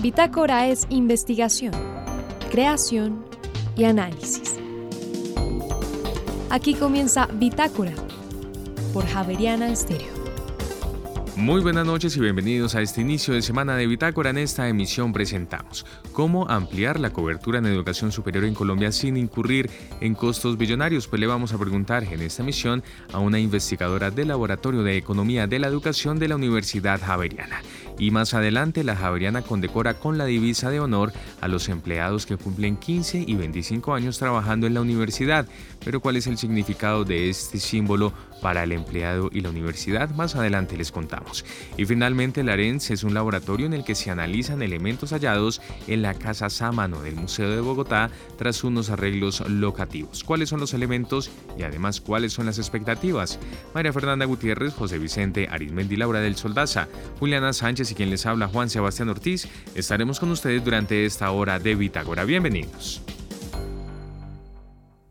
Bitácora es investigación, creación y análisis. Aquí comienza Bitácora por Javeriana Estéreo. Muy buenas noches y bienvenidos a este inicio de semana de Bitácora. En esta emisión presentamos cómo ampliar la cobertura en educación superior en Colombia sin incurrir en costos billonarios. Pues le vamos a preguntar en esta emisión a una investigadora del Laboratorio de Economía de la Educación de la Universidad Javeriana. Y más adelante, la Javeriana condecora con la divisa de honor a los empleados que cumplen 15 y 25 años trabajando en la universidad. Pero ¿cuál es el significado de este símbolo para el empleado y la universidad? Más adelante les contamos. Y finalmente, la ARENS es un laboratorio en el que se analizan elementos hallados en la Casa Sámano del Museo de Bogotá tras unos arreglos locativos. ¿Cuáles son los elementos y además cuáles son las expectativas? María Fernanda Gutiérrez, José Vicente Arismendi Laura del Soldaza, Juliana Sánchez y quien les habla Juan Sebastián Ortiz, estaremos con ustedes durante esta hora de Bitácora. Bienvenidos.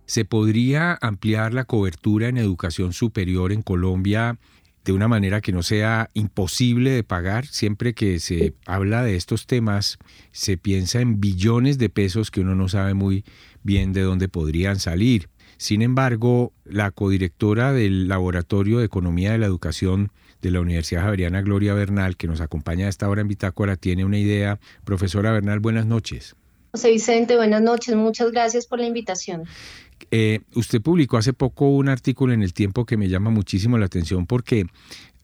¿Se podría ampliar la cobertura en educación superior en Colombia de una manera que no sea imposible de pagar? Siempre que se habla de estos temas, se piensa en billones de pesos que uno no sabe muy bien de dónde podrían salir. Sin embargo, la codirectora del Laboratorio de Economía de la Educación de la Universidad Javeriana Gloria Bernal, que nos acompaña a esta hora en Bitácora, tiene una idea. Profesora Bernal, buenas noches. José Vicente, buenas noches. Muchas gracias por la invitación. Eh, usted publicó hace poco un artículo en El Tiempo que me llama muchísimo la atención porque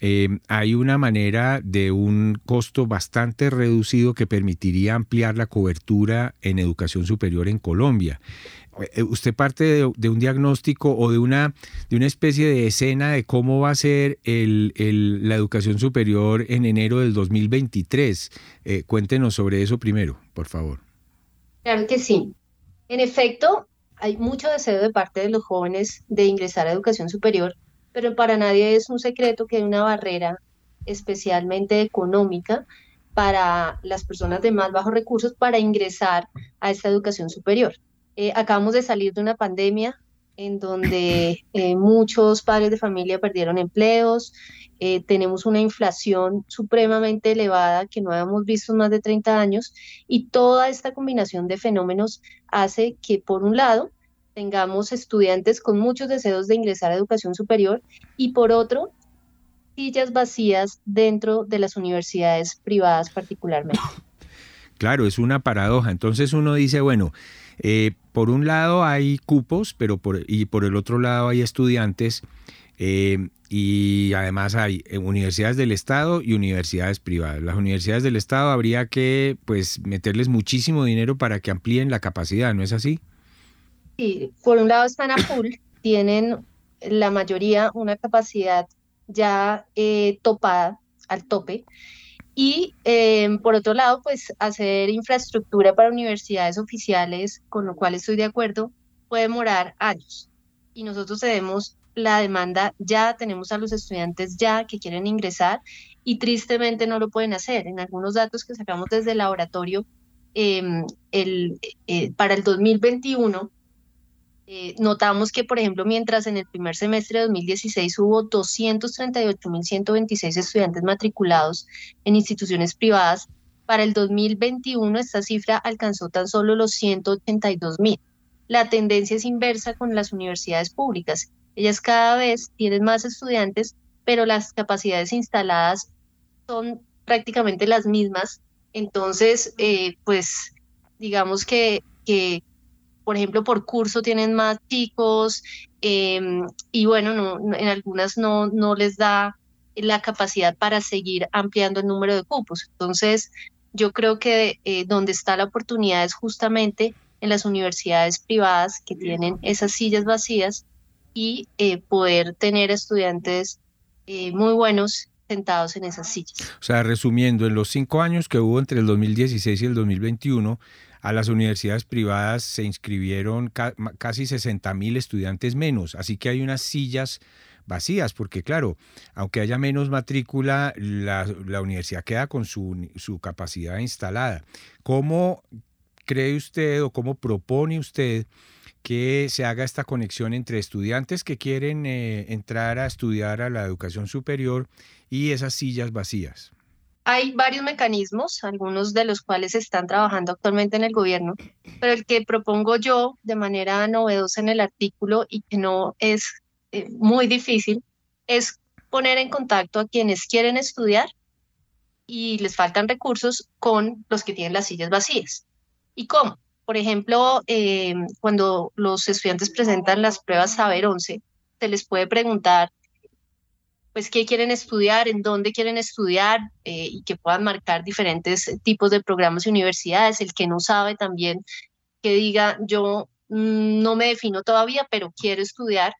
eh, hay una manera de un costo bastante reducido que permitiría ampliar la cobertura en educación superior en Colombia. Eh, usted parte de, un diagnóstico o de una, de una especie de escena de cómo va a ser la educación superior en enero del 2023. Eh, cuéntenos sobre eso primero, por favor. Claro que sí. En efecto, hay mucho deseo de parte de los jóvenes de ingresar a educación superior, pero para nadie es un secreto que hay una barrera especialmente económica para las personas de más bajos recursos para ingresar a esta educación superior. Eh, acabamos de salir de una pandemia en donde eh, muchos padres de familia perdieron empleos, eh, tenemos una inflación supremamente elevada que no habíamos visto en más de 30 años y toda esta combinación de fenómenos hace que, por un lado, tengamos estudiantes con muchos deseos de ingresar a educación superior y, por otro, sillas vacías dentro de las universidades privadas particularmente. Claro, es una paradoja. Entonces uno dice, bueno, eh, por un lado hay cupos, pero por, y por el otro lado hay estudiantes eh, y además hay eh, universidades del Estado y universidades privadas. Las universidades del Estado habría que pues meterles muchísimo dinero para que amplíen la capacidad, ¿no es así? Sí, por un lado están a full, tienen la mayoría una capacidad ya topada al tope y em, por otro lado, pues hacer infraestructura para universidades oficiales, con lo cual estoy de acuerdo, puede demorar años. Y nosotros tenemos la demanda ya, tenemos a los estudiantes ya que quieren ingresar y tristemente no lo pueden hacer. En algunos datos que sacamos desde el laboratorio, em, el, eh, para el 2021 eh, notamos que, por ejemplo, mientras en el primer semestre de 2016 hubo 238.126 estudiantes matriculados en instituciones privadas, para el 2021 esta cifra alcanzó tan solo los 182.000. La tendencia es inversa con las universidades públicas. Ellas cada vez tienen más estudiantes, pero las capacidades instaladas son prácticamente las mismas. Entonces, eh, pues digamos que, que por ejemplo, por curso tienen más chicos em, y bueno, no, en algunas no, no les da la capacidad para seguir ampliando el número de cupos. Entonces, yo creo que eh, donde está la oportunidad es justamente en las universidades privadas que tienen esas sillas vacías y eh, poder tener estudiantes eh, muy buenos sentados en esas sillas. O sea, resumiendo, en los cinco años que hubo entre el 2016 y el 2021, a las universidades privadas se inscribieron casi 60 mil estudiantes menos, así que hay unas sillas vacías, porque claro, aunque haya menos matrícula, la, universidad queda con su, su, capacidad instalada. ¿Cómo cree usted o cómo propone usted que se haga esta conexión entre estudiantes que quieren eh, entrar a estudiar a la educación superior y esas sillas vacías? hay varios mecanismos, algunos de los cuales se están trabajando actualmente en el gobierno, pero el que propongo yo de manera novedosa en el artículo y que no es eh, muy difícil es poner en contacto a quienes quieren estudiar y les faltan recursos con los que tienen las sillas vacías. ¿Y cómo? Por ejemplo, eh, cuando los estudiantes presentan las pruebas Saber 11, se les puede preguntar pues qué quieren estudiar, en dónde quieren estudiar eh, y que puedan marcar diferentes tipos de programas y universidades. El que no sabe también que diga yo mm, no me defino todavía, pero quiero estudiar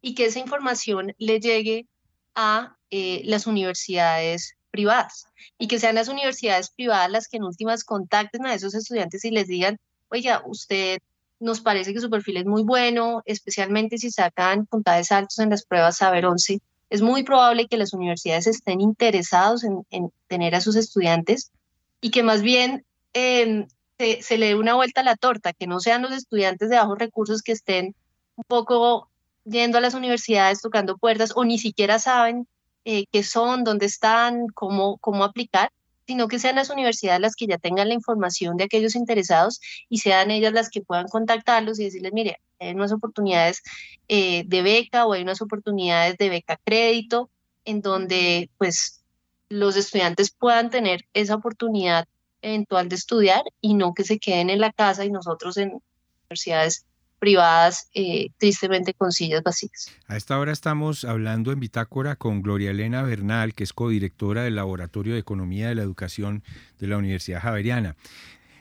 y que esa información le llegue a eh, las universidades privadas y que sean las universidades privadas las que en últimas contacten a esos estudiantes y les digan, oiga, usted nos parece que su perfil es muy bueno, especialmente si sacan puntajes altos en las pruebas Saber 11 es muy probable que las universidades estén interesados en, tener a sus estudiantes y que más bien em, se, le dé una vuelta a la torta, que no sean los estudiantes de bajos recursos que estén un poco yendo a las universidades, tocando puertas o ni siquiera saben eh, qué son, dónde están, cómo, cómo aplicar, sino que sean las universidades las que ya tengan la información de aquellos interesados y sean ellas las que puedan contactarlos y decirles, mire, hay unas oportunidades eh, de beca o hay unas oportunidades de beca crédito en donde pues los estudiantes puedan tener esa oportunidad eventual de estudiar y no que se queden en la casa y nosotros en universidades privadas eh, tristemente con sillas vacías. A esta hora estamos hablando en Bitácora con Gloria Elena Bernal, que es codirectora del Laboratorio de Economía de la Educación de la Universidad Javeriana.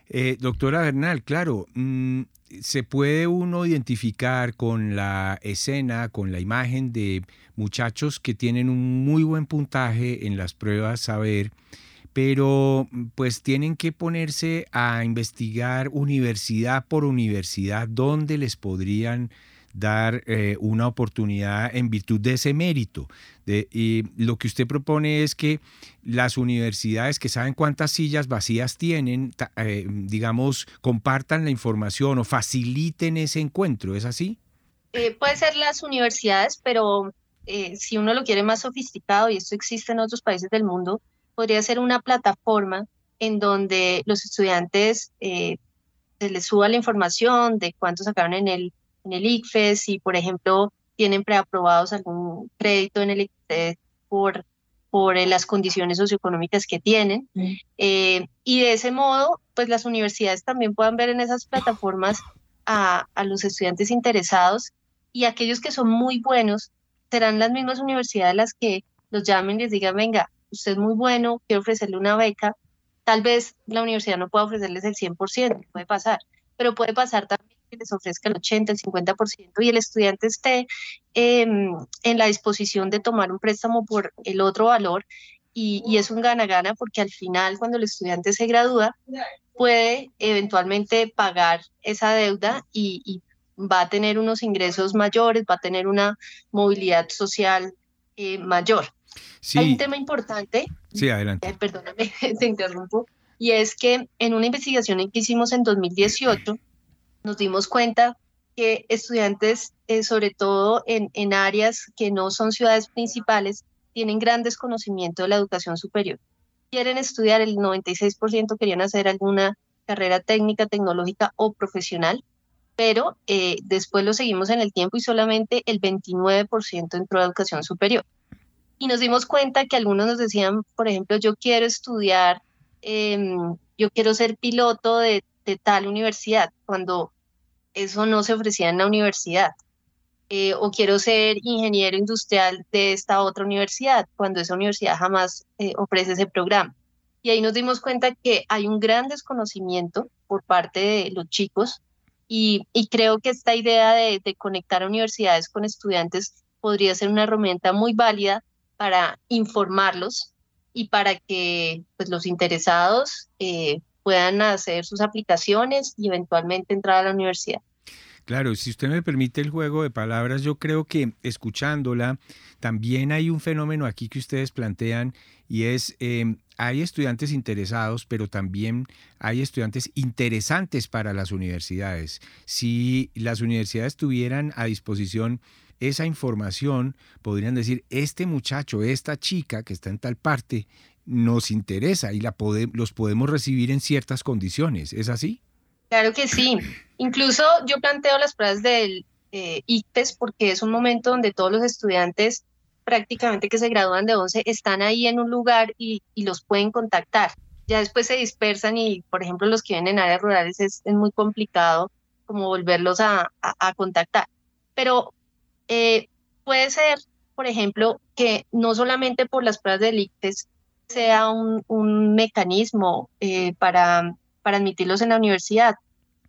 Eh, doctora Bernal, claro, mm, se puede uno identificar con la escena, con la imagen de muchachos que tienen un muy buen puntaje en las pruebas saber, pero pues tienen que ponerse a investigar universidad por universidad dónde les podrían dar eh, una oportunidad en virtud de ese mérito. y lo que usted propone es que las universidades que saben cuántas sillas vacías tienen, eh, digamos, compartan la información o faciliten ese encuentro, ¿es así? Eh, puede ser las universidades, pero si uno lo quiere más sofisticado, y esto existe en otros países del mundo, podría ser una plataforma en donde los estudiantes se les suba la información de cuánto sacaron en el en el ICFES, si por ejemplo tienen preaprobados algún crédito en el ICFES por, por eh, las condiciones socioeconómicas que tienen. Mm. Eh, y de ese modo, pues las universidades también puedan ver en esas plataformas a, a los estudiantes interesados y aquellos que son muy buenos serán las mismas universidades las que los llamen y les digan, venga, usted es muy bueno, quiero ofrecerle una beca. Tal vez la universidad no pueda ofrecerles el 100%, puede pasar, pero puede pasar también les ofrezca el 80, el 50% y el estudiante esté em, en la disposición de tomar un préstamo por el otro valor y, es un gana-gana porque al final cuando el estudiante se gradúa puede eventualmente pagar esa deuda y, va a tener unos ingresos mayores, va a tener una movilidad social eh, mayor. Hay un tema importante. Sí, adelante. Eh, perdóname, te interrumpo. Y es que en una investigación que hicimos en 2018, nos dimos cuenta que estudiantes, eh, sobre todo en, en áreas que no son ciudades principales, tienen gran desconocimiento de la educación superior. Quieren estudiar, el 96% querían hacer alguna carrera técnica, tecnológica o profesional, pero eh, después lo seguimos en el tiempo y solamente el 29% entró a educación superior. Y nos dimos cuenta que algunos nos decían, por ejemplo, yo quiero estudiar, em, yo quiero ser piloto de de tal universidad, cuando eso no se ofrecía en la universidad. Eh, o quiero ser ingeniero industrial de esta otra universidad, cuando esa universidad jamás eh, ofrece ese programa. Y ahí nos dimos cuenta que hay un gran desconocimiento por parte de los chicos y, creo que esta idea de, conectar a universidades con estudiantes podría ser una herramienta muy válida para informarlos y para que pues, los interesados eh, puedan hacer sus aplicaciones y eventualmente entrar a la universidad. Claro, si usted me permite el juego de palabras, yo creo que escuchándola, también hay un fenómeno aquí que ustedes plantean y es, em, hay estudiantes interesados, pero también hay estudiantes interesantes para las universidades. Si las universidades tuvieran a disposición esa información, podrían decir, este muchacho, esta chica que está en tal parte, nos interesa y la los podemos recibir en ciertas condiciones. ¿Es así? Claro que sí. Incluso yo planteo las pruebas del eh, ICPES porque es un momento donde todos los estudiantes prácticamente que se gradúan de 11 están ahí en un lugar y, los pueden contactar. Ya después se dispersan y, por ejemplo, los que vienen en áreas rurales es, muy complicado como volverlos a, contactar. Pero eh, puede ser, por ejemplo, que no solamente por las pruebas del ICPES sea un, mecanismo eh, para, para admitirlos en la universidad.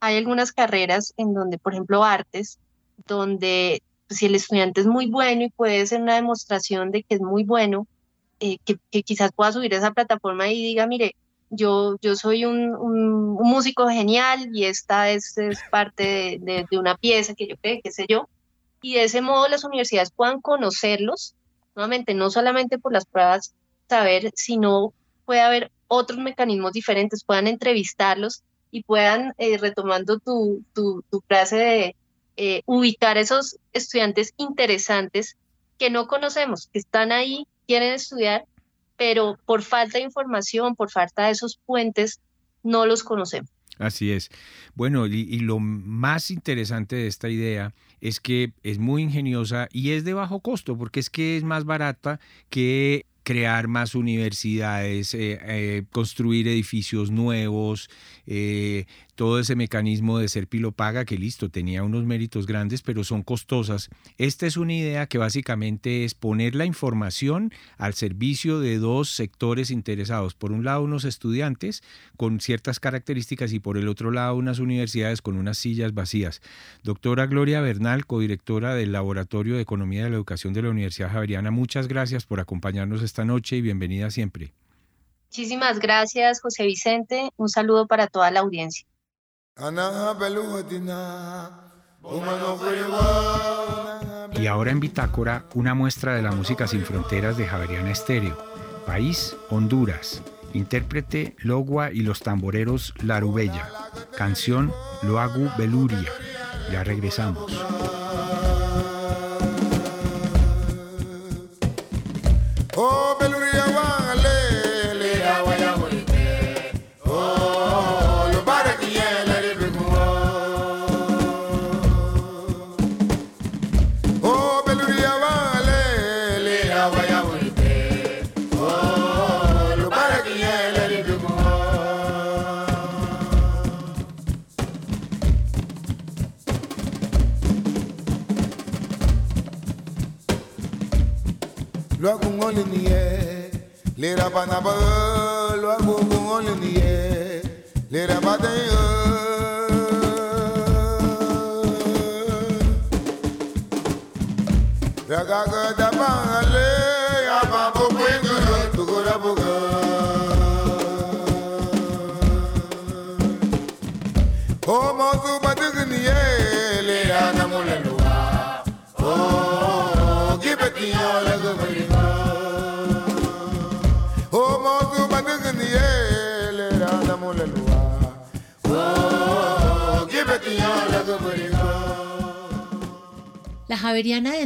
Hay algunas carreras en donde, por ejemplo, artes, donde si el estudiante es muy bueno y puede ser una demostración de que es muy bueno, eh, que, quizás pueda subir a esa plataforma y diga, mire, yo, yo soy un, músico genial y esta es, parte de, una pieza que yo qué sé yo. Y de ese modo las universidades puedan conocerlos, nuevamente, no solamente por las pruebas, saber, sino puede haber otros mecanismos diferentes, puedan entrevistarlos y puedan, eh, retomando tu, tu, frase de eh, ubicar esos estudiantes interesantes que no conocemos, que están ahí, quieren estudiar, pero por falta de información, por falta de esos puentes, no los conocemos. Así es. Bueno, y, lo más interesante de esta idea es que es muy ingeniosa y es de bajo costo, porque es que es más barata que crear más universidades, eh, eh, construir edificios nuevos, eh, todo ese mecanismo de ser paga que listo, tenía unos méritos grandes, pero son costosas. Esta es una idea que básicamente es poner la información al servicio de dos sectores interesados. Por un lado, unos estudiantes con ciertas características y por el otro lado, unas universidades con unas sillas vacías. Doctora Gloria Bernal, codirectora del Laboratorio de Economía de la Educación de la Universidad Javeriana, muchas gracias por acompañarnos esta noche y bienvenida siempre. Muchísimas gracias, José Vicente. Un saludo para toda la audiencia. Y ahora en Bitácora, una muestra de la música sin fronteras de Javeriana Estéreo. País, Honduras. Intérprete, Logua y los tamboreros Larubella. Canción, Loagu Beluria. Ya regresamos.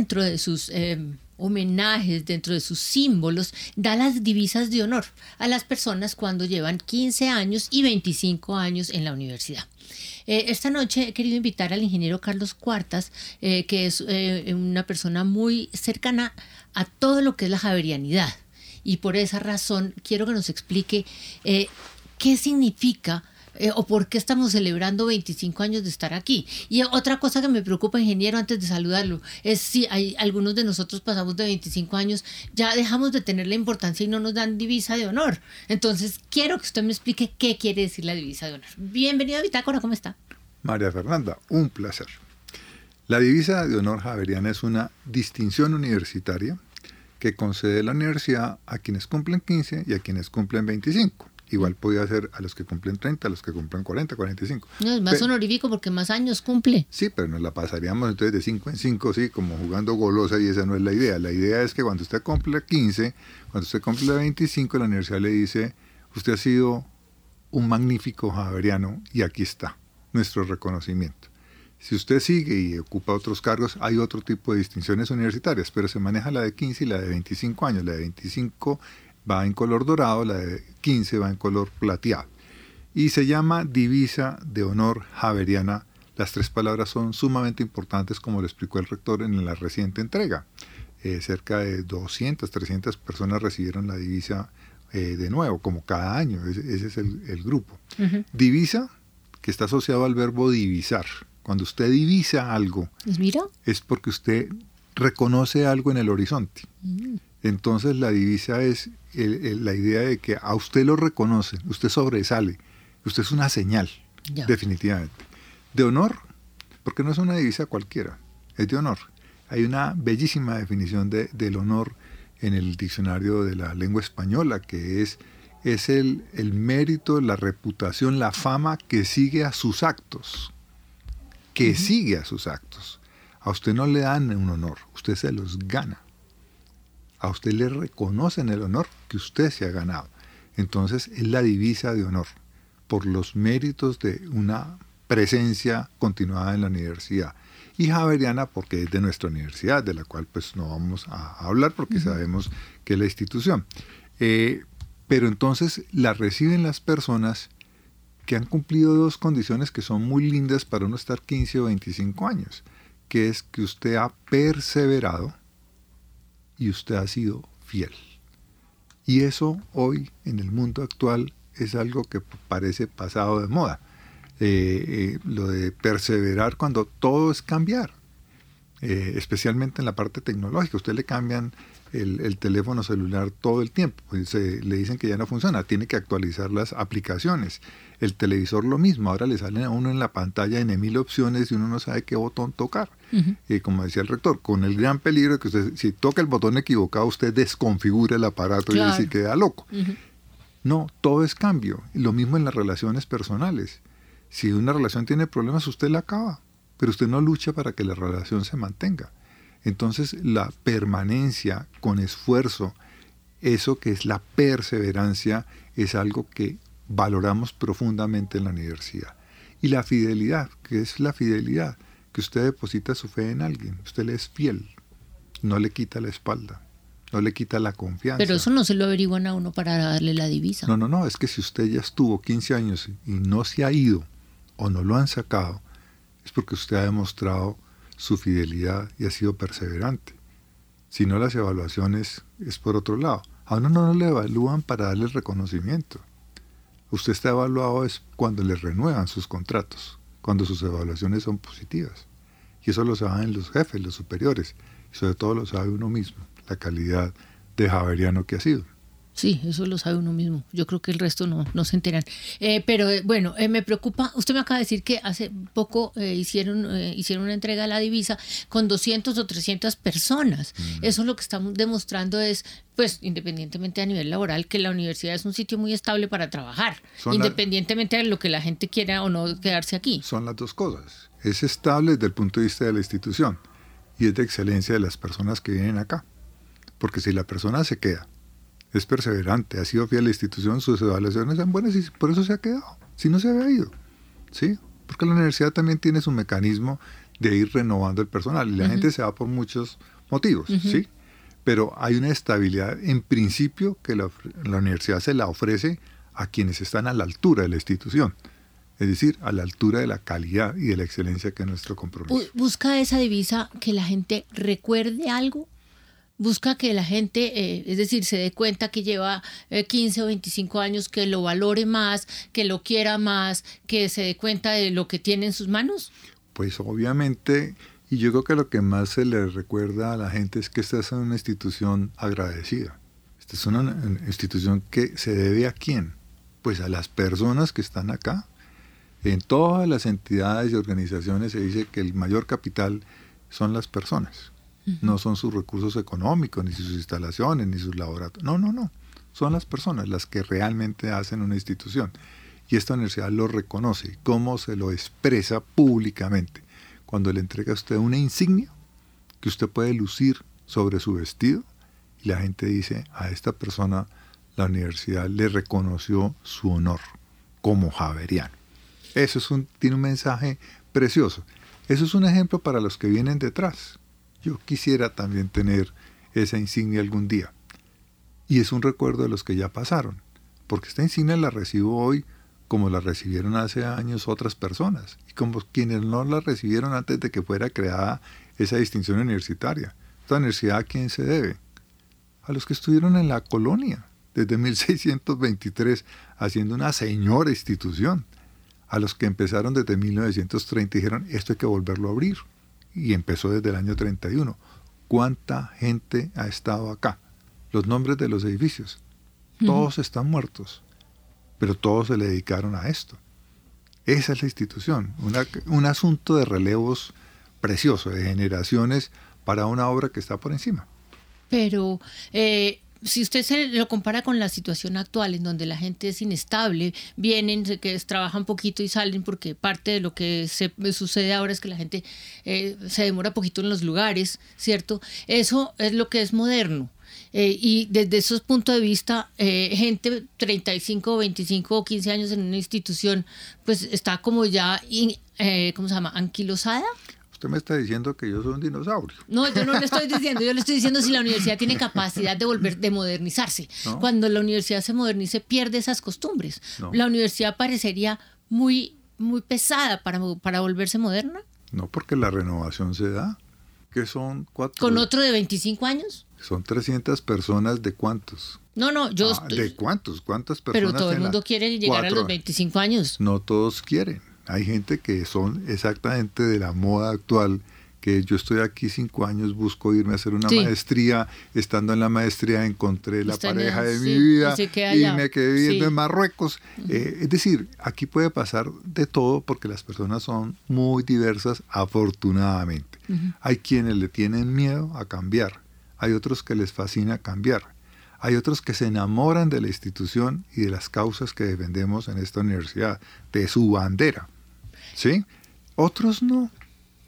Dentro de sus em, homenajes, dentro de sus símbolos, da las divisas de honor a las personas cuando llevan 15 años y 25 años en la universidad. Eh, esta noche he querido invitar al ingeniero Carlos Cuartas, eh, que es eh, una persona muy cercana a todo lo que es la javerianidad y por esa razón quiero que nos explique eh, qué significa eh, o por qué estamos celebrando 25 años de estar aquí. Y otra cosa que me preocupa, ingeniero, antes de saludarlo, es si hay, algunos de nosotros pasamos de 25 años, ya dejamos de tener la importancia y no nos dan divisa de honor. Entonces, quiero que usted me explique qué quiere decir la divisa de honor. Bienvenido a Bitácora, ¿cómo está? María Fernanda, un placer. La divisa de honor javeriana es una distinción universitaria que concede la universidad a quienes cumplen 15 y a quienes cumplen 25. Igual podía ser a los que cumplen 30, a los que cumplen 40, 45. No, es más honorífico porque más años cumple. Sí, pero nos la pasaríamos entonces de 5 en 5, sí, como jugando golosa y esa no es la idea. La idea es que cuando usted cumple 15, cuando usted cumple 25, la universidad le dice, usted ha sido un magnífico javeriano y aquí está nuestro reconocimiento. Si usted sigue y ocupa otros cargos, hay otro tipo de distinciones universitarias, pero se maneja la de 15 y la de 25 años. La de 25 va en color dorado, la de 15 va en color plateado. Y se llama Divisa de Honor Javeriana. Las tres palabras son sumamente importantes, como lo explicó el rector en la reciente entrega. Eh, cerca de 200, 300 personas recibieron la divisa eh, de nuevo, como cada año. Ese, es el, grupo. Divisa, que está asociado al verbo divisar. Cuando usted divisa algo, es porque usted reconoce algo en el horizonte. Mm. Entonces la divisa es la idea de que a usted lo reconoce, usted sobresale, usted es una señal, definitivamente. De honor, porque no es una divisa cualquiera, es de honor. Hay una bellísima definición de, del honor en el diccionario de la lengua española, que es, es el, el mérito, la reputación, la fama que sigue a sus actos, que sigue a sus actos. A usted no le dan un honor, usted se los gana. A usted le reconocen el honor que usted se ha ganado. Entonces es la divisa de honor por los méritos de una presencia continuada en la universidad. Y Javeriana porque es de nuestra universidad, de la cual pues no vamos a hablar porque sabemos que es la institución. Eh, pero entonces la reciben las personas que han cumplido dos condiciones que son muy lindas para uno estar 15 o 25 años, que es que usted ha perseverado y usted ha sido fiel. Y eso hoy en el mundo actual es algo que parece pasado de moda. Eh, eh, lo de perseverar cuando todo es cambiar, eh, especialmente en la parte tecnológica. Usted le cambian el, teléfono celular todo el tiempo, pues, le dicen que ya no funciona, tiene que actualizar las aplicaciones. El televisor lo mismo, ahora le salen a uno en la pantalla en mil opciones y uno no sabe qué botón tocar. Y como decía el rector, con el gran peligro de que usted, si toca el botón equivocado, usted desconfigura el aparato y así queda loco. No, todo es cambio. Lo mismo en las relaciones personales. Si una relación tiene problemas, usted la acaba, pero usted no lucha para que la relación se mantenga. Entonces la permanencia con esfuerzo, eso que es la perseverancia, es algo que valoramos profundamente en la universidad. Y la fidelidad, que es la fidelidad, que usted deposita su fe en alguien, usted le es fiel, no le quita la espalda, no le quita la confianza. Pero eso no se lo averiguan a uno para darle la divisa. No, no, no, es que si usted ya estuvo 15 años y no se ha ido o no lo han sacado, es porque usted ha demostrado su fidelidad y ha sido perseverante. Si no, las evaluaciones es por otro lado. A uno no le evalúan para darle reconocimiento. Usted está evaluado es cuando le renuevan sus contratos, cuando sus evaluaciones son positivas. Y eso lo saben los jefes, los superiores, y sobre todo lo sabe uno mismo, la calidad de javeriano que ha sido. Sí, eso lo sabe uno mismo. Yo creo que el resto no, no se enteran. Eh, pero eh, bueno, eh, me preocupa, usted me acaba de decir que hace poco hicieron, hicieron una entrega de la divisa con 200 o 300 personas. Eso lo que estamos demostrando es, pues, independientemente a nivel laboral, que la universidad es un sitio muy estable para trabajar, independientemente de lo que la gente quiera o no quedarse aquí. Son las dos cosas. Es estable desde el punto de vista de la institución y es de excelencia de las personas que vienen acá. Porque si la persona se queda es perseverante, ha sido fiel a la institución, sus evaluaciones son buenas y por eso se ha quedado, si no se había ido. ¿sí? Porque la universidad también tiene su mecanismo de ir renovando el personal y la gente se va por muchos motivos, ¿sí? Pero hay una estabilidad en principio que la, la, universidad se la ofrece a quienes están a la altura de la institución, es decir, a la altura de la calidad y de la excelencia que es nuestro compromiso. ¿Busca esa divisa que la gente recuerde algo busca que la gente, eh, es decir, se dé cuenta que lleva 15 eh, o 25 años, que lo valore más, que lo quiera más, que se dé cuenta de lo que tiene en sus manos? Pues obviamente, y yo creo que lo que más se le recuerda a la gente es que esta es una institución agradecida. Esta es una institución que se debe a quién? Pues a las personas que están acá. En todas las entidades y organizaciones se dice que el mayor capital son las personas no son sus recursos económicos, ni sus instalaciones, ni sus laboratorios. No, no, no. Son las personas las que realmente hacen una institución. Y esta universidad lo reconoce. ¿Cómo se lo expresa públicamente? Cuando le entrega a usted una insignia que usted puede lucir sobre su vestido y la gente dice, a esta persona la universidad le reconoció su honor como javeriano. Eso es un, tiene un mensaje precioso. Eso es un ejemplo para los que vienen detrás. Yo quisiera también tener esa insignia algún día. y es un recuerdo de los que ya pasaron, porque esta insignia la recibo hoy como la recibieron hace años otras personas y como quienes no la recibieron antes de que fuera creada esa distinción universitaria. ¿Esta universidad a quién se debe? A los que estuvieron en la colonia desde 1623 haciendo una señora institución, a los que empezaron desde 1930 y dijeron esto hay que volverlo a abrir y empezó desde el año 31. ¿Cuánta gente ha estado acá? Los nombres de los edificios. Todos están muertos pero todos se le dedicaron a esto. Esa es la institución, un asunto de relevos precioso, de generaciones para una obra que está por encima. Pero eh, si usted se lo compara con la situación actual, en donde la gente es inestable, vienen, que trabajan poquito y salen, porque parte de lo que se, sucede ahora es que la gente eh, se demora poquito en los lugares, ¿cierto? Eso es lo que es moderno. Eh, y desde esos puntos de vista, eh, gente 35, 25 o 15 años en una institución, pues está como ya, eh, ¿cómo se llama?, anquilosada. Usted me está diciendo que yo soy un dinosaurio. No, yo no le estoy diciendo, yo le estoy diciendo si la universidad tiene capacidad de volver, de modernizarse. Cuando la universidad se modernice, pierde esas costumbres. La universidad parecería muy, muy pesada para, para volverse moderna. No, porque la renovación se da. que son cuatro? ¿Con otro de 25 años? Son 300 personas de cuántos. No, no, yo... Ah, ¿De cuántos? ¿Cuántas personas? Pero todo el mundo quiere llegar a los 25 años. No todos quieren. Hay gente que son exactamente de la moda actual, que yo estoy aquí cinco años, busco irme a hacer una maestría, estando en la maestría encontré la pareja de mi vida y me quedé viviendo en Marruecos. Eh, es decir, aquí puede pasar de todo porque las personas son muy diversas, afortunadamente. Hay quienes le tienen miedo a cambiar hay otros que les fascina cambiar, hay otros que se enamoran de la institución y de las causas que defendemos en esta universidad, de su bandera. ¿Sí? Otros no,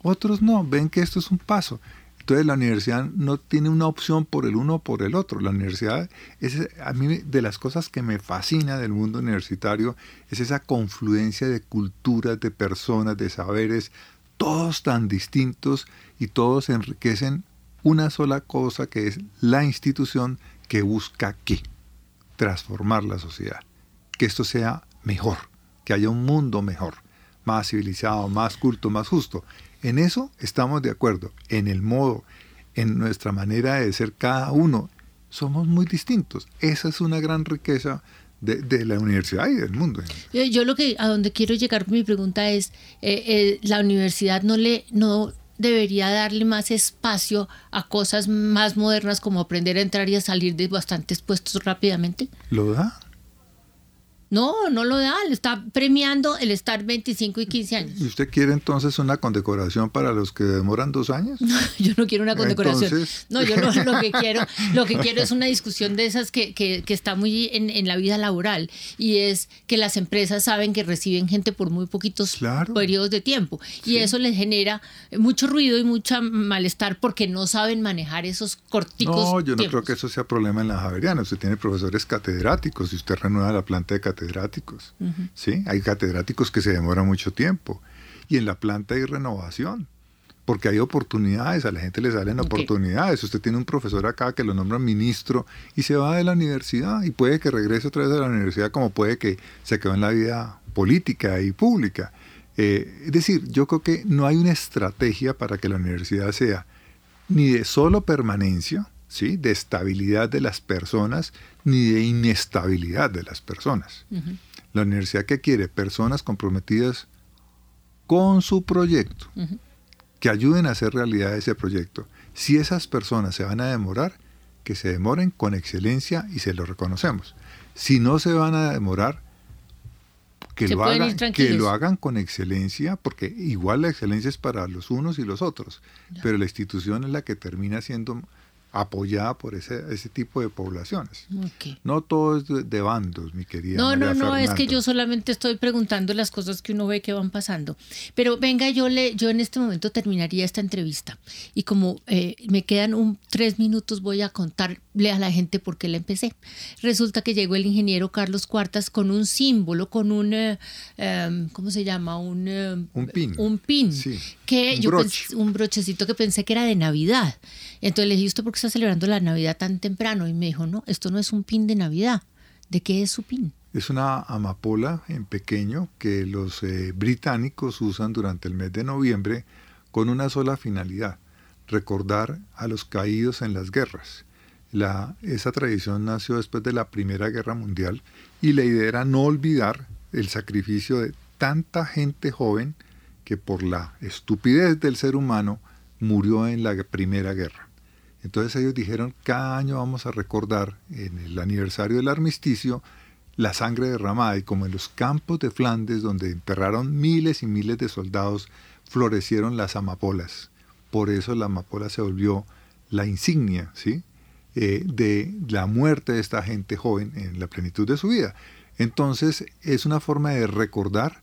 otros no, ven que esto es un paso. Entonces la universidad no tiene una opción por el uno o por el otro. La universidad es a mí de las cosas que me fascina del mundo universitario es esa confluencia de culturas, de personas, de saberes, todos tan distintos y todos enriquecen una sola cosa que es la institución que busca qué? Transformar la sociedad. Que esto sea mejor, que haya un mundo mejor, más civilizado, más culto, más justo. En eso estamos de acuerdo, en el modo, en nuestra manera de ser cada uno. Somos muy distintos. Esa es una gran riqueza de, la universidad y del mundo. Yo, lo que a donde quiero llegar mi pregunta es eh, eh, la universidad no le no debería darle más espacio a cosas más modernas como aprender a entrar y a salir de bastantes puestos rápidamente? ¿Lo da? No, no lo da, le está premiando el estar 25 y 15 años. ¿Y usted quiere entonces una condecoración para los que demoran dos años? yo no quiero una condecoración. No, yo no, lo que quiero, lo que quiero es una discusión de esas que, que, que está muy en, en, la vida laboral y es que las empresas saben que reciben gente por muy poquitos periodos de tiempo y eso les genera mucho ruido y mucho malestar porque no saben manejar esos corticos. No, yo no creo que eso sea problema en la Javeriana. Usted tiene profesores catedráticos y usted renueva la planta de catedráticos catedráticos. ¿sí? Hay catedráticos que se demoran mucho tiempo. Y en la planta hay renovación, porque hay oportunidades, a la gente le salen oportunidades. Usted tiene un profesor acá que lo nombra ministro y se va de la universidad y puede que regrese otra vez a la universidad como puede que se quedó en la vida política y pública. Eh, es decir, yo creo que no hay una estrategia para que la universidad sea ni de solo permanencia, ¿sí? de estabilidad de las personas, ni de inestabilidad de las personas. La universidad que quiere personas comprometidas con su proyecto, que ayuden a hacer realidad ese proyecto. Si esas personas se van a demorar, que se demoren con excelencia y se lo reconocemos. Si no se van a demorar, que, lo hagan, que lo hagan con excelencia, porque igual la excelencia es para los unos y los otros, pero la institución es la que termina siendo apoyada por ese, ese tipo de poblaciones. No todo es de, bandos, mi querida. No, no, no, es que yo solamente estoy preguntando las cosas que uno ve que van pasando. Pero venga, yo le, yo en este momento terminaría esta entrevista y como eh, me quedan un tres minutos voy a contarle a la gente por qué la empecé. Resulta que llegó el ingeniero Carlos Cuartas con un símbolo, con un, eh, em, ¿cómo se llama? Un, eh, un pin. Un pin. Que un, yo un brochecito que pensé que era de Navidad. Entonces le dije, ¿usted por qué está celebrando la Navidad tan temprano? Y me dijo, no, esto no es un pin de Navidad. ¿De qué es su pin? Es una amapola en pequeño que los eh, británicos usan durante el mes de noviembre con una sola finalidad, recordar a los caídos en las guerras. Esa tradición nació después de la Primera Guerra Mundial y la idea era no olvidar el sacrificio de tanta gente joven que por la estupidez del ser humano murió en la Primera Guerra. Entonces ellos dijeron, cada año vamos a recordar en el aniversario del armisticio la sangre derramada y como en los campos de Flandes donde enterraron miles y miles de soldados, florecieron las amapolas. Por eso la amapola se volvió la insignia ¿sí? Eh, de la muerte de esta gente joven en la plenitud de su vida. Entonces es una forma de recordar,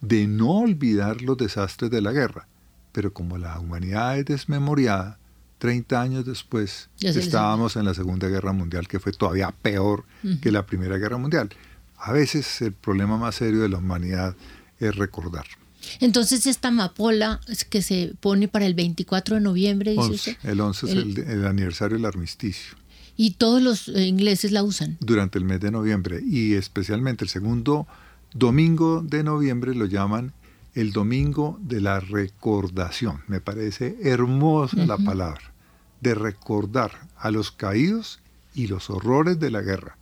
de no olvidar los desastres de la guerra. Pero como la humanidad es desmemoriada, 30 años después estábamos en la Segunda Guerra Mundial, que fue todavía peor que la Primera Guerra Mundial. A veces el problema más serio de la humanidad es recordar. Entonces esta amapola que se pone para el 24 de noviembre, dice El 11 es el, aniversario del armisticio. Y todos los eh, ingleses la usan. Durante el mes de noviembre y especialmente el segundo domingo de noviembre lo llaman el domingo de la recordación. Me parece hermosa la palabra, de recordar a los caídos y los horrores de la guerra,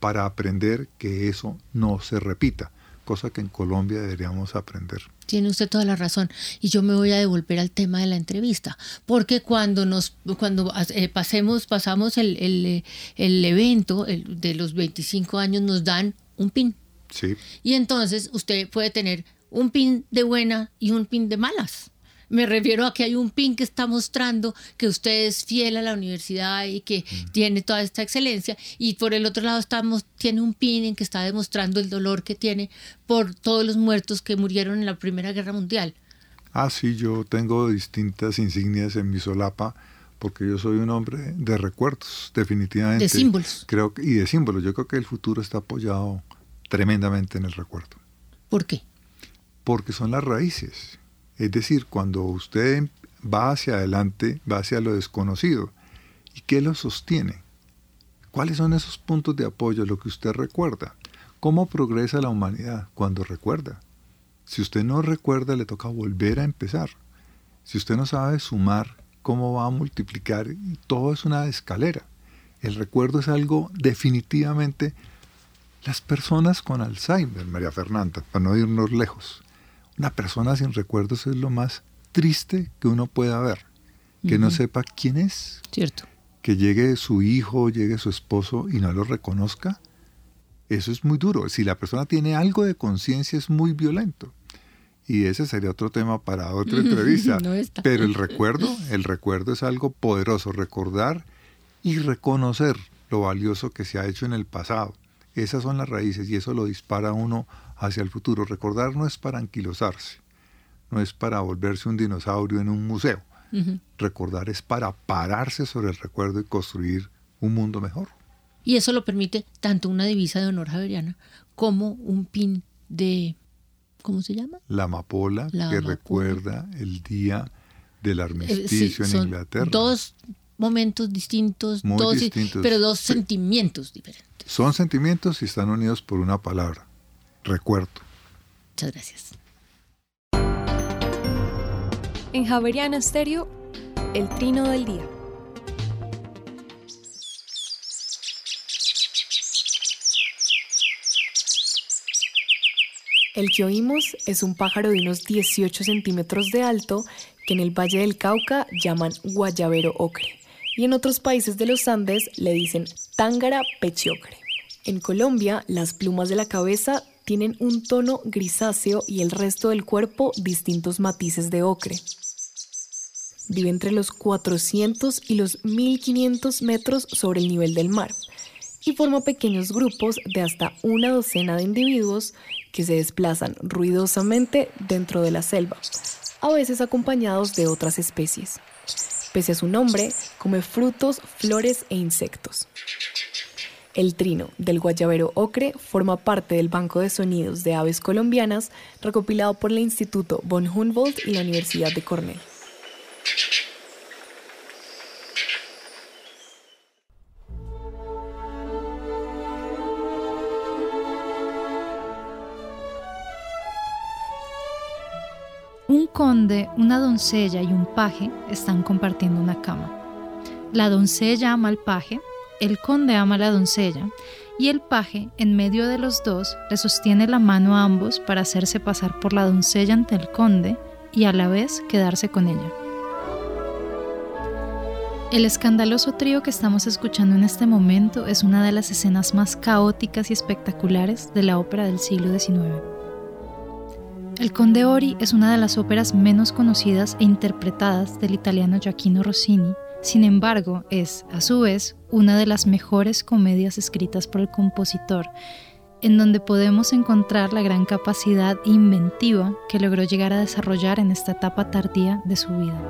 para aprender que eso no se repita, cosa que en Colombia deberíamos aprender. Tiene usted toda la razón. Y yo me voy a devolver al tema de la entrevista. Porque cuando nos, cuando eh, pasemos, pasamos el, el, el evento de los 25 años, nos dan un pin. Sí. Y entonces usted puede tener un pin de buena y un pin de malas. Me refiero a que hay un pin que está mostrando que usted es fiel a la universidad y que mm. tiene toda esta excelencia. Y por el otro lado estamos, tiene un pin en que está demostrando el dolor que tiene por todos los muertos que murieron en la Primera Guerra Mundial. Ah, sí, yo tengo distintas insignias en mi solapa porque yo soy un hombre de recuerdos, definitivamente. De símbolos. Creo que, y de símbolos. Yo creo que el futuro está apoyado tremendamente en el recuerdo. ¿Por qué? porque son las raíces. Es decir, cuando usted va hacia adelante, va hacia lo desconocido. ¿Y qué lo sostiene? ¿Cuáles son esos puntos de apoyo, lo que usted recuerda? ¿Cómo progresa la humanidad cuando recuerda? Si usted no recuerda, le toca volver a empezar. Si usted no sabe sumar, ¿cómo va a multiplicar? Todo es una escalera. El recuerdo es algo definitivamente... Las personas con Alzheimer, María Fernanda, para no irnos lejos, una persona sin recuerdos es lo más triste que uno pueda ver. Que no sepa quién es. Cierto. Que llegue su hijo, llegue su esposo y no lo reconozca. Eso es muy duro. Si la persona tiene algo de conciencia es muy violento. Y ese sería otro tema para otra entrevista. Pero el recuerdo, el recuerdo es algo poderoso. Recordar y reconocer lo valioso que se ha hecho en el pasado. Esas son las raíces y eso lo dispara uno hacia el futuro. Recordar no es para anquilosarse, no es para volverse un dinosaurio en un museo. Recordar es para pararse sobre el recuerdo y construir un mundo mejor. Y eso lo permite tanto una divisa de honor javeriana como un pin de, ¿cómo se llama? La amapola que recuerda el día del armisticio en Inglaterra. Dos momentos distintos, dos, distintos. pero dos sentimientos diferentes. Son sentimientos y están unidos por una palabra, recuerdo. Muchas gracias. En Javeriana Stereo, el trino del día. El que oímos es un pájaro de unos 18 centímetros de alto que en el Valle del Cauca llaman guayabero ocre y en otros países de los Andes le dicen tángara pechiocre. En Colombia, las plumas de la cabeza tienen un tono grisáceo y el resto del cuerpo distintos matices de ocre. Vive entre los 400 y los 1500 metros sobre el nivel del mar y forma pequeños grupos de hasta una docena de individuos que se desplazan ruidosamente dentro de la selva, a veces acompañados de otras especies. Pese a su nombre, come frutos, flores e insectos. El trino del guayabero ocre forma parte del Banco de Sonidos de Aves Colombianas recopilado por el Instituto von Humboldt y la Universidad de Cornell. Un conde, una doncella y un paje están compartiendo una cama. La doncella ama al paje el conde ama a la doncella, y el paje, en medio de los dos, le sostiene la mano a ambos para hacerse pasar por la doncella ante el conde y a la vez quedarse con ella. El escandaloso trío que estamos escuchando en este momento es una de las escenas más caóticas y espectaculares de la ópera del siglo XIX. El Conde Ori es una de las óperas menos conocidas e interpretadas del italiano Gioacchino Rossini, sin embargo es, a su vez, una de las mejores comedias escritas por el compositor, en donde podemos encontrar la gran capacidad inventiva que logró llegar a desarrollar en esta etapa tardía de su vida.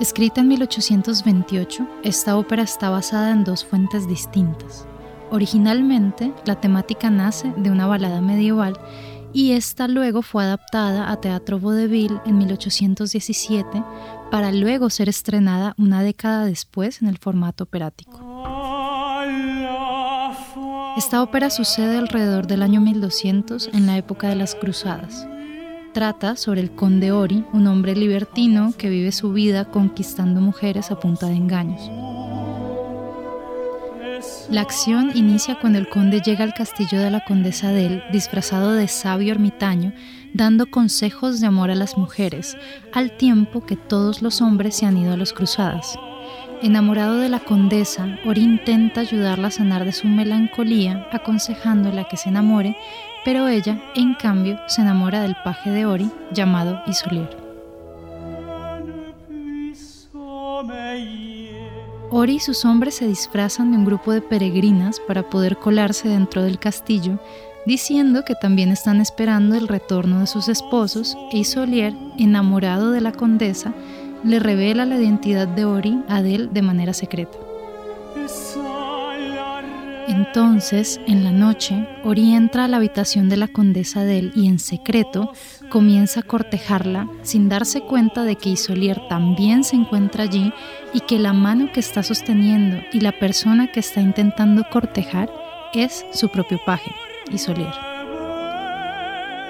Escrita en 1828, esta ópera está basada en dos fuentes distintas. Originalmente, la temática nace de una balada medieval y esta luego fue adaptada a teatro vaudeville en 1817 para luego ser estrenada una década después en el formato operático. Esta ópera sucede alrededor del año 1200 en la época de las Cruzadas trata sobre el conde Ori, un hombre libertino que vive su vida conquistando mujeres a punta de engaños. La acción inicia cuando el conde llega al castillo de la condesa Del, disfrazado de sabio ermitaño, dando consejos de amor a las mujeres, al tiempo que todos los hombres se han ido a las cruzadas. Enamorado de la condesa, Ori intenta ayudarla a sanar de su melancolía, aconsejándola que se enamore pero ella, en cambio, se enamora del paje de Ori llamado Isolier. Ori y sus hombres se disfrazan de un grupo de peregrinas para poder colarse dentro del castillo, diciendo que también están esperando el retorno de sus esposos, e Isolier, enamorado de la condesa, le revela la identidad de Ori a Adele de manera secreta. Entonces, en la noche, Ori entra a la habitación de la condesa Del y en secreto comienza a cortejarla sin darse cuenta de que Isolier también se encuentra allí y que la mano que está sosteniendo y la persona que está intentando cortejar es su propio paje, Isolier.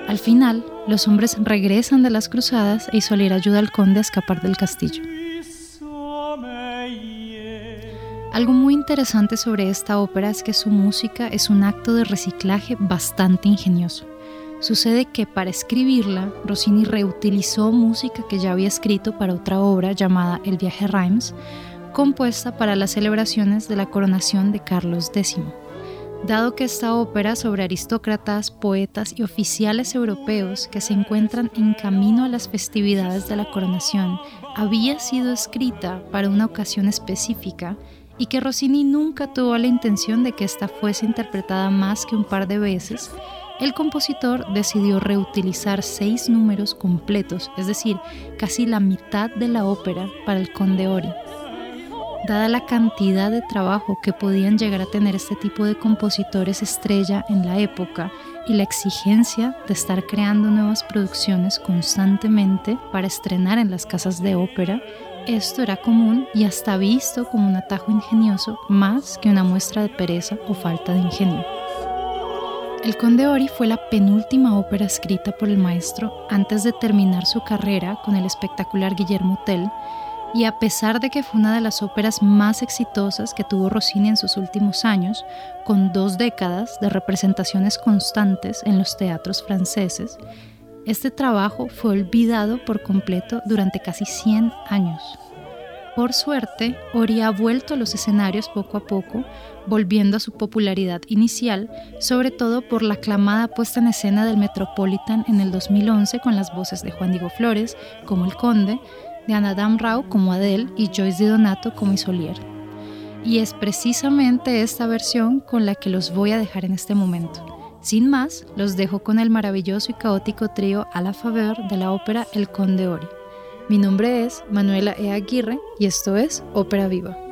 Al final, los hombres regresan de las cruzadas e Isolier ayuda al conde a escapar del castillo. Algo muy interesante sobre esta ópera es que su música es un acto de reciclaje bastante ingenioso. Sucede que para escribirla, Rossini reutilizó música que ya había escrito para otra obra llamada El viaje Reims, compuesta para las celebraciones de la coronación de Carlos X. Dado que esta ópera sobre aristócratas, poetas y oficiales europeos que se encuentran en camino a las festividades de la coronación había sido escrita para una ocasión específica, y que Rossini nunca tuvo la intención de que esta fuese interpretada más que un par de veces, el compositor decidió reutilizar seis números completos, es decir, casi la mitad de la ópera para el Conde Ori. Dada la cantidad de trabajo que podían llegar a tener este tipo de compositores estrella en la época y la exigencia de estar creando nuevas producciones constantemente para estrenar en las casas de ópera, esto era común y hasta visto como un atajo ingenioso más que una muestra de pereza o falta de ingenio. El Conde Ori fue la penúltima ópera escrita por el maestro antes de terminar su carrera con el espectacular Guillermo Tell, y a pesar de que fue una de las óperas más exitosas que tuvo Rossini en sus últimos años, con dos décadas de representaciones constantes en los teatros franceses, este trabajo fue olvidado por completo durante casi 100 años. Por suerte, Ori ha vuelto a los escenarios poco a poco, volviendo a su popularidad inicial, sobre todo por la aclamada puesta en escena del Metropolitan en el 2011 con las voces de Juan Diego Flores como el Conde, de Anadam Rao como Adele y Joyce Di Donato como Isolier. Y es precisamente esta versión con la que los voy a dejar en este momento. Sin más, los dejo con el maravilloso y caótico trío a la favor de la ópera El Conde Ori. Mi nombre es Manuela E. Aguirre y esto es Ópera Viva.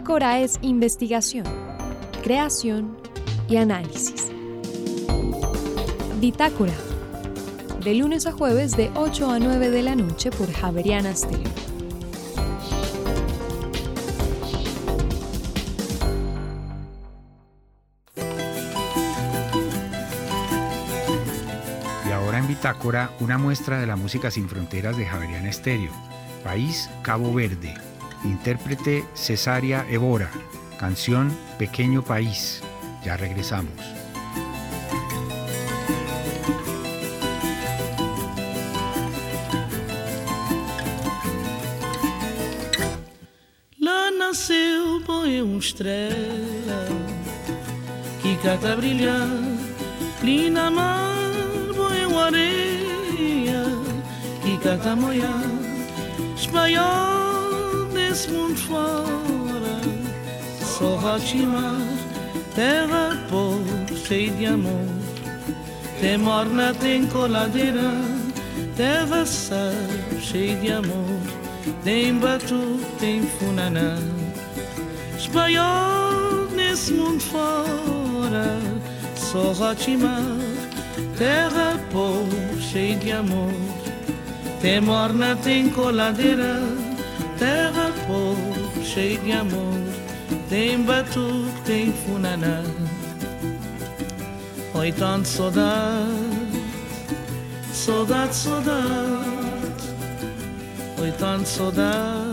Bitácora es investigación, creación y análisis. Bitácora. De lunes a jueves de 8 a 9 de la noche por Javeriana Stereo. Y ahora en Bitácora, una muestra de la música sin fronteras de Javeriana Estéreo. País Cabo Verde. Intérprete Cesaria Evora. Canción Pequeño País. Ya regresamos. Lá nasceu, põe uma estrela que cata brilhar. Ali na mar, põe areia que cata moiar. Espanhol mundo fora, só Rotimar, terra pobre, cheia de amor. Tem morna, tem coladeira, terra sal, cheia de amor. Tem batu, tem funaná. Espanhol nesse mundo fora, só Rotimar, terra pobre, cheia de amor. Tem morna, tem coladeira, terra cheia de amor. Tem batu, tem funaná. Oi, tanto saudade, saudade, saudade. Oi, tanto saudade,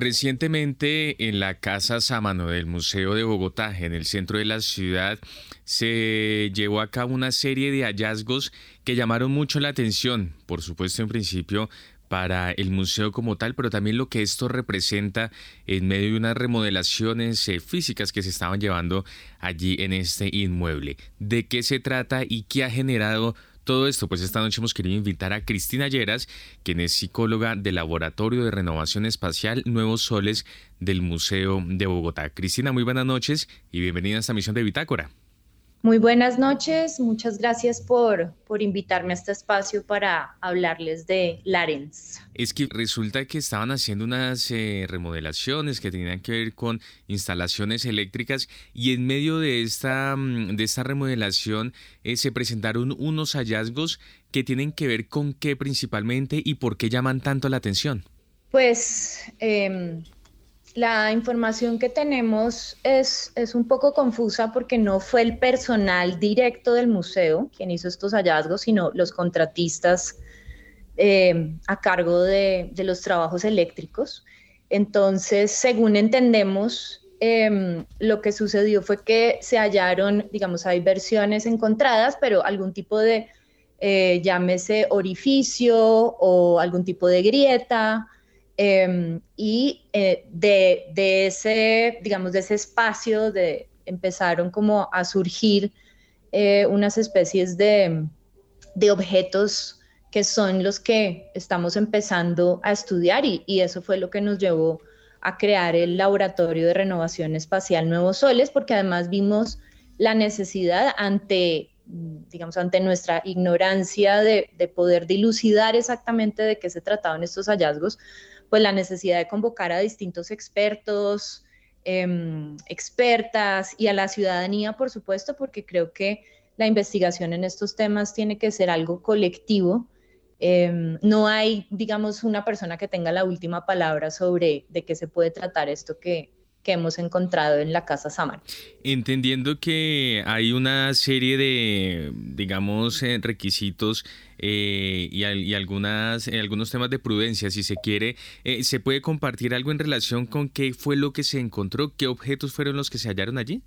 Recientemente en la Casa Sámano del Museo de Bogotá, en el centro de la ciudad, se llevó a cabo una serie de hallazgos que llamaron mucho la atención, por supuesto en principio para el museo como tal, pero también lo que esto representa en medio de unas remodelaciones eh, físicas que se estaban llevando allí en este inmueble. ¿De qué se trata y qué ha generado todo esto? Pues esta noche hemos querido invitar a Cristina Lleras, quien es psicóloga del Laboratorio de Renovación Espacial Nuevos Soles del Museo de Bogotá. Cristina, muy buenas noches y bienvenida a esta misión de Bitácora. Muy buenas noches, muchas gracias por, por invitarme a este espacio para hablarles de Larens. Es que resulta que estaban haciendo unas eh, remodelaciones que tenían que ver con instalaciones eléctricas y en medio de esta, mm, de esta remodelación eh, se presentaron unos hallazgos que tienen que ver con qué principalmente y por qué llaman tanto la atención. Pues em, la información que tenemos es, es un poco confusa porque no fue el personal directo del museo quien hizo estos hallazgos, sino los contratistas eh, a cargo de, de, los trabajos eléctricos. Entonces, según entendemos, eh, lo que sucedió fue que se hallaron, digamos, hay versiones encontradas, pero algún tipo de, eh, llámese orificio o algún tipo de grieta eh, y eh, de, de, ese, digamos, de ese espacio de, empezaron como a surgir eh, unas especies de, de objetos que son los que estamos empezando a estudiar y, y eso fue lo que nos llevó a crear el Laboratorio de Renovación Espacial Nuevos Soles, porque además vimos la necesidad ante, digamos, ante nuestra ignorancia de, de, poder dilucidar exactamente de qué se trataban estos hallazgos, pues la necesidad de convocar a distintos expertos, eh, expertas y a la ciudadanía, por supuesto, porque creo que la investigación en estos temas tiene que ser algo colectivo. Eh, no hay, digamos, una persona que tenga la última palabra sobre de qué se puede tratar esto que, que hemos encontrado en la Casa Samar. Entendiendo que hay una serie de, digamos, eh, requisitos eh, y, y, algunas, eh, algunos temas de prudencia, si se quiere, eh, ¿se puede compartir algo en relación con qué fue lo que se encontró? ¿Qué objetos fueron los que se hallaron allí?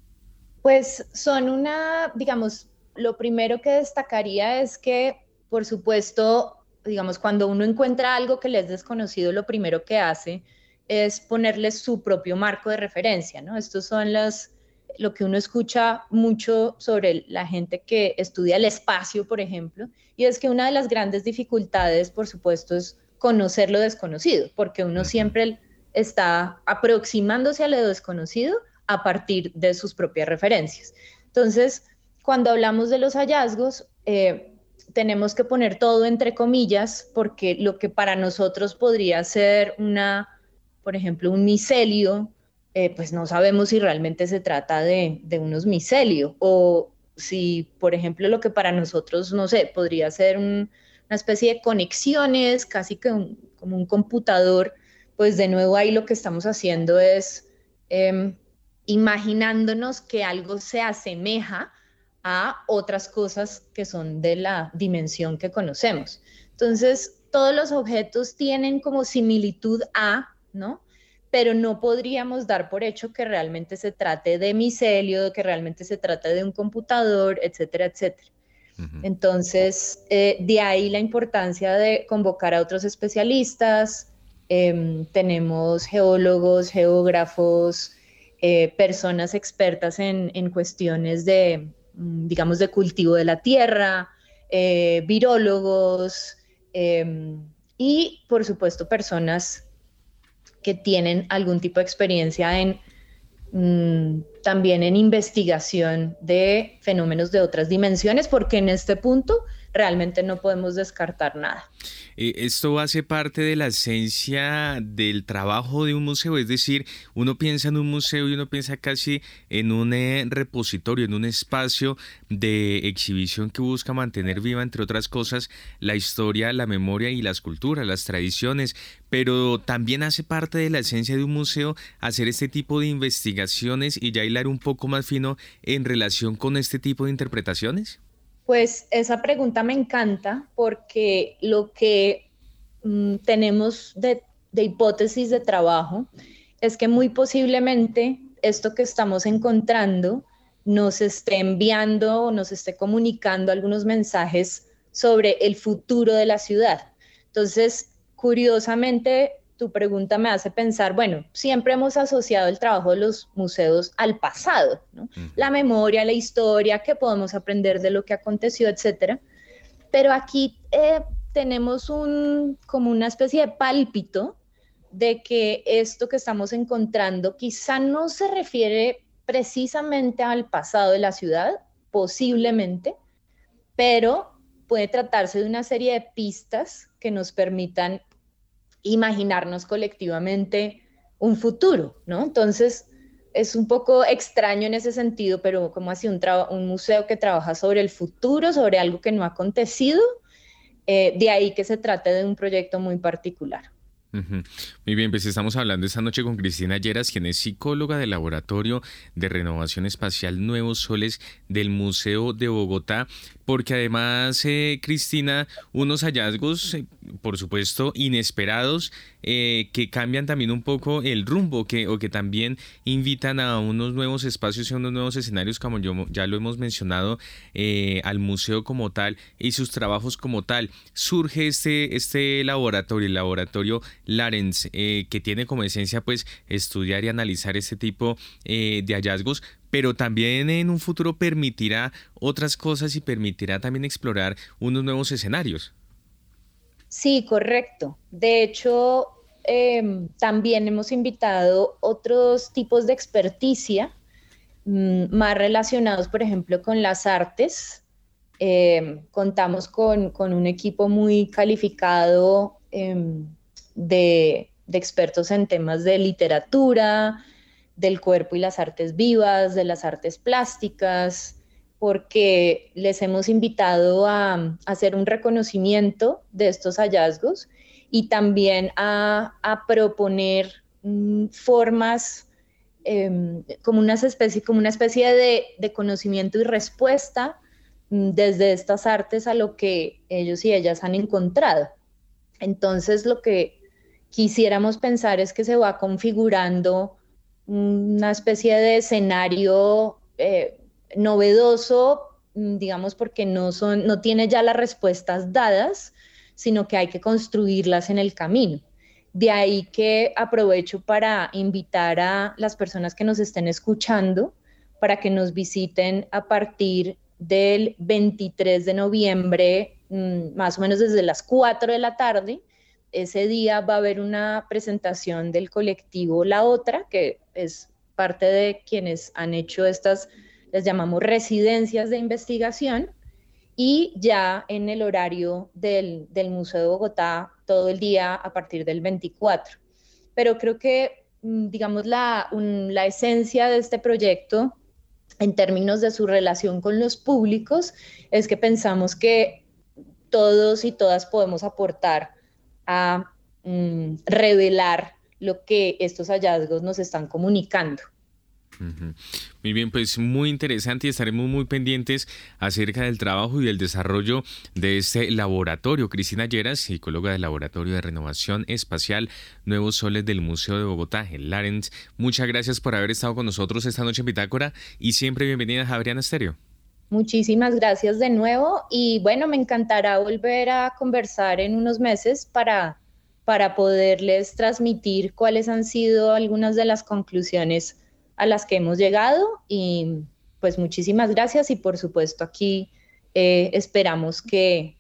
Pues son una, digamos, lo primero que destacaría es que, por supuesto, digamos, cuando uno encuentra algo que le es desconocido, lo primero que hace es ponerle su propio marco de referencia, ¿no? Estos son las, lo que uno escucha mucho sobre la gente que estudia el espacio, por ejemplo, y es que una de las grandes dificultades, por supuesto, es conocer lo desconocido, porque uno siempre está aproximándose a lo desconocido a partir de sus propias referencias. Entonces, cuando hablamos de los hallazgos, eh, tenemos que poner todo entre comillas porque lo que para nosotros podría ser una, por ejemplo, un micelio, eh, pues no sabemos si realmente se trata de, de unos micelios o si, por ejemplo, lo que para nosotros, no sé, podría ser un, una especie de conexiones, casi que un, como un computador, pues de nuevo ahí lo que estamos haciendo es eh, imaginándonos que algo se asemeja a otras cosas que son de la dimensión que conocemos. Entonces, todos los objetos tienen como similitud a, ¿no? Pero no podríamos dar por hecho que realmente se trate de micelio, que realmente se trate de un computador, etcétera, etcétera. Uh -huh. Entonces, eh, de ahí la importancia de convocar a otros especialistas. Eh, tenemos geólogos, geógrafos, eh, personas expertas en, en cuestiones de, Mm, digamos, de cultivo de la tierra, eh, virólogos eh, y, por supuesto, personas que tienen algún tipo de experiencia en mmm, también en investigación de fenómenos de otras dimensiones, porque en este punto realmente no podemos descartar nada. Eh, esto hace parte de la esencia del trabajo de un museo, es decir, uno piensa en un museo y uno piensa casi en un eh, repositorio, en un espacio de exhibición que busca mantener viva, entre otras cosas, la historia, la memoria y las culturas, las tradiciones, pero también hace parte de la esencia de un museo hacer este tipo de investigaciones y ya hilar un poco más fino en relación con este tipo de interpretaciones. Pues esa pregunta me encanta porque lo que mm, tenemos de, de, hipótesis de trabajo es que muy posiblemente esto que estamos encontrando nos esté enviando o nos esté comunicando algunos mensajes sobre el futuro de la ciudad. Entonces, curiosamente, tu pregunta me hace pensar, bueno, siempre hemos asociado el trabajo de los museos al pasado. La memoria, la historia, qué podemos aprender de lo que aconteció, etcétera. Pero aquí eh, tenemos un, como una especie de pálpito de que esto que estamos encontrando quizá no se refiere precisamente al pasado de la ciudad, posiblemente, pero puede tratarse de una serie de pistas que nos permitan imaginarnos colectivamente un futuro, ¿no? Entonces, es un poco extraño en ese sentido, pero como así un, un museo que trabaja sobre el futuro, sobre algo que no ha acontecido, eh, de ahí que se trate de un proyecto muy particular. Muy bien, pues estamos hablando esta noche con Cristina Lleras, quien es psicóloga del Laboratorio de Renovación Espacial Nuevos Soles del Museo de Bogotá, porque además, eh, Cristina, unos hallazgos, eh, por supuesto, inesperados, eh, que cambian también un poco el rumbo, que, o que también invitan a unos nuevos espacios y a unos nuevos escenarios, como yo, ya lo hemos mencionado, eh, al museo como tal y sus trabajos como tal. Surge este, este laboratorio, el laboratorio Larens, que tiene como esencia pues estudiar y analizar este tipo de hallazgos, pero también en un futuro permitirá otras cosas y permitirá también explorar unos nuevos escenarios. Sí, correcto. De hecho, em, también hemos invitado otros tipos de experticia mm, más relacionados, por ejemplo, con las artes. Em, contamos con, un equipo muy calificado em, de expertos en temas de literatura, del cuerpo y las artes vivas, de las artes plásticas, porque les hemos invitado a, hacer un reconocimiento de estos hallazgos y también a, proponer mm, formas em, como, una especie, como una especie de, conocimiento y respuesta mm, desde estas artes a lo que ellos y ellas han encontrado. Entonces lo que quisiéramos pensar es que se va configurando una especie de escenario eh, novedoso, mm, digamos, porque no, son, no tiene ya las respuestas dadas, sino que hay que construirlas en el camino. De ahí que aprovecho para invitar a las personas que nos estén escuchando para que nos visiten a partir del 23 de noviembre, mm, más o menos desde las 4 de la tarde. Ese día va a haber una presentación del colectivo La Otra, que es parte de quienes han hecho estas les llamamos residencias de investigación, y ya en el horario del, Museo de Bogotá todo el día a partir del 24. Pero creo que, mm, digamos, la, la esencia de este proyecto en términos de su relación con los públicos es que pensamos que todos y todas podemos aportar a mm, revelar lo que estos hallazgos nos están comunicando. Muy bien, pues muy interesante y estaremos muy pendientes acerca del trabajo y del desarrollo de este laboratorio. Cristina Lleras, psicóloga del Laboratorio de Renovación Espacial Nuevos Soles del Museo de Bogotá, en Larens. Muchas gracias por haber estado con nosotros esta noche en Bitácora y siempre bienvenida a Javeriana Estéreo. Muchísimas gracias de nuevo y bueno, me encantará volver a conversar en unos meses para, para poderles transmitir cuáles han sido algunas de las conclusiones a las que hemos llegado y pues muchísimas gracias y por supuesto aquí eh, esperamos que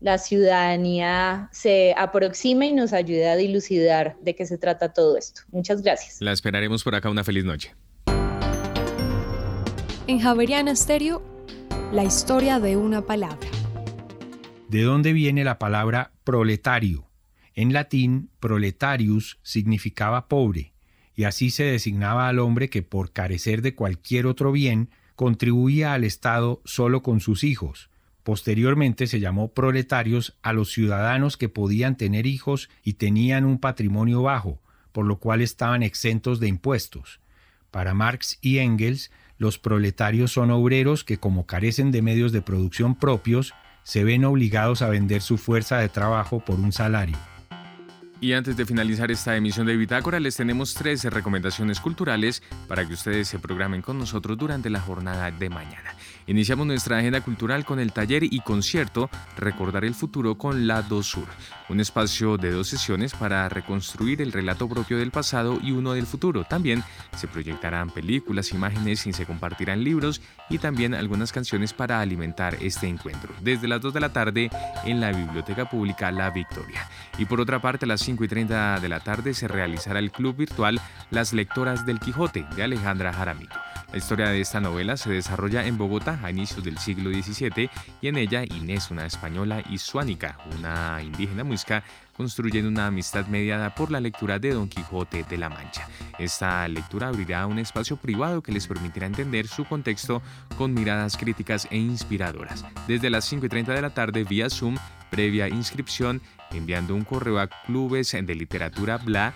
la ciudadanía se aproxime y nos ayude a dilucidar de qué se trata todo esto. Muchas gracias. La esperaremos por acá. Una feliz noche. En Javeriana Stereo, la historia de una palabra. ¿De dónde viene la palabra proletario? En latín, proletarius significaba pobre y así se designaba al hombre que por carecer de cualquier otro bien contribuía al Estado solo con sus hijos. Posteriormente se llamó proletarios a los ciudadanos que podían tener hijos y tenían un patrimonio bajo, por lo cual estaban exentos de impuestos. Para Marx y Engels, los proletarios son obreros que como carecen de medios de producción propios, se ven obligados a vender su fuerza de trabajo por un salario. Y antes de finalizar esta emisión de Bitácora, les tenemos 13 recomendaciones culturales para que ustedes se programen con nosotros durante la jornada de mañana. Iniciamos nuestra agenda cultural con el taller y concierto Recordar el futuro con la Sur, un espacio de dos sesiones para reconstruir el relato propio del pasado y uno del futuro. También se proyectarán películas, imágenes y se compartirán libros y también algunas canciones para alimentar este encuentro. Desde las 2 de la tarde en la Biblioteca Pública La Victoria. Y por otra parte, a las 5 y 30 de la tarde se realizará el club virtual Las Lectoras del Quijote de Alejandra Jaramillo. La historia de esta novela se desarrolla en Bogotá a inicios del siglo XVII y en ella Inés, una española, y Suánica, una indígena muisca, construyen una amistad mediada por la lectura de Don Quijote de la Mancha. Esta lectura abrirá un espacio privado que les permitirá entender su contexto con miradas críticas e inspiradoras. Desde las 5 y 30 de la tarde vía Zoom, previa inscripción, enviando un correo a clubes de literatura bla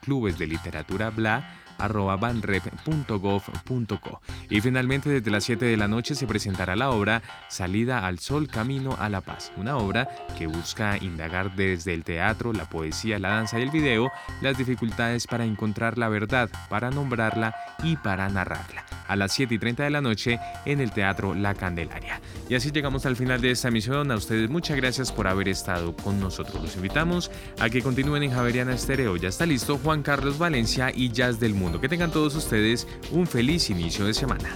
clubes de literatura bla arroba banrep.gov.co. Y finalmente desde las 7 de la noche se presentará la obra Salida al Sol, Camino a la Paz, una obra que busca indagar desde el teatro, la poesía, la danza y el video las dificultades para encontrar la verdad, para nombrarla y para narrarla. A las 7 y 30 de la noche en el Teatro La Candelaria. Y así llegamos al final de esta emisión. A ustedes muchas gracias por haber estado con nosotros. Los invitamos a que continúen en Javeriana Estéreo. Ya está listo Juan Carlos Valencia y Jazz del Que tengan todos ustedes un feliz inicio de semana.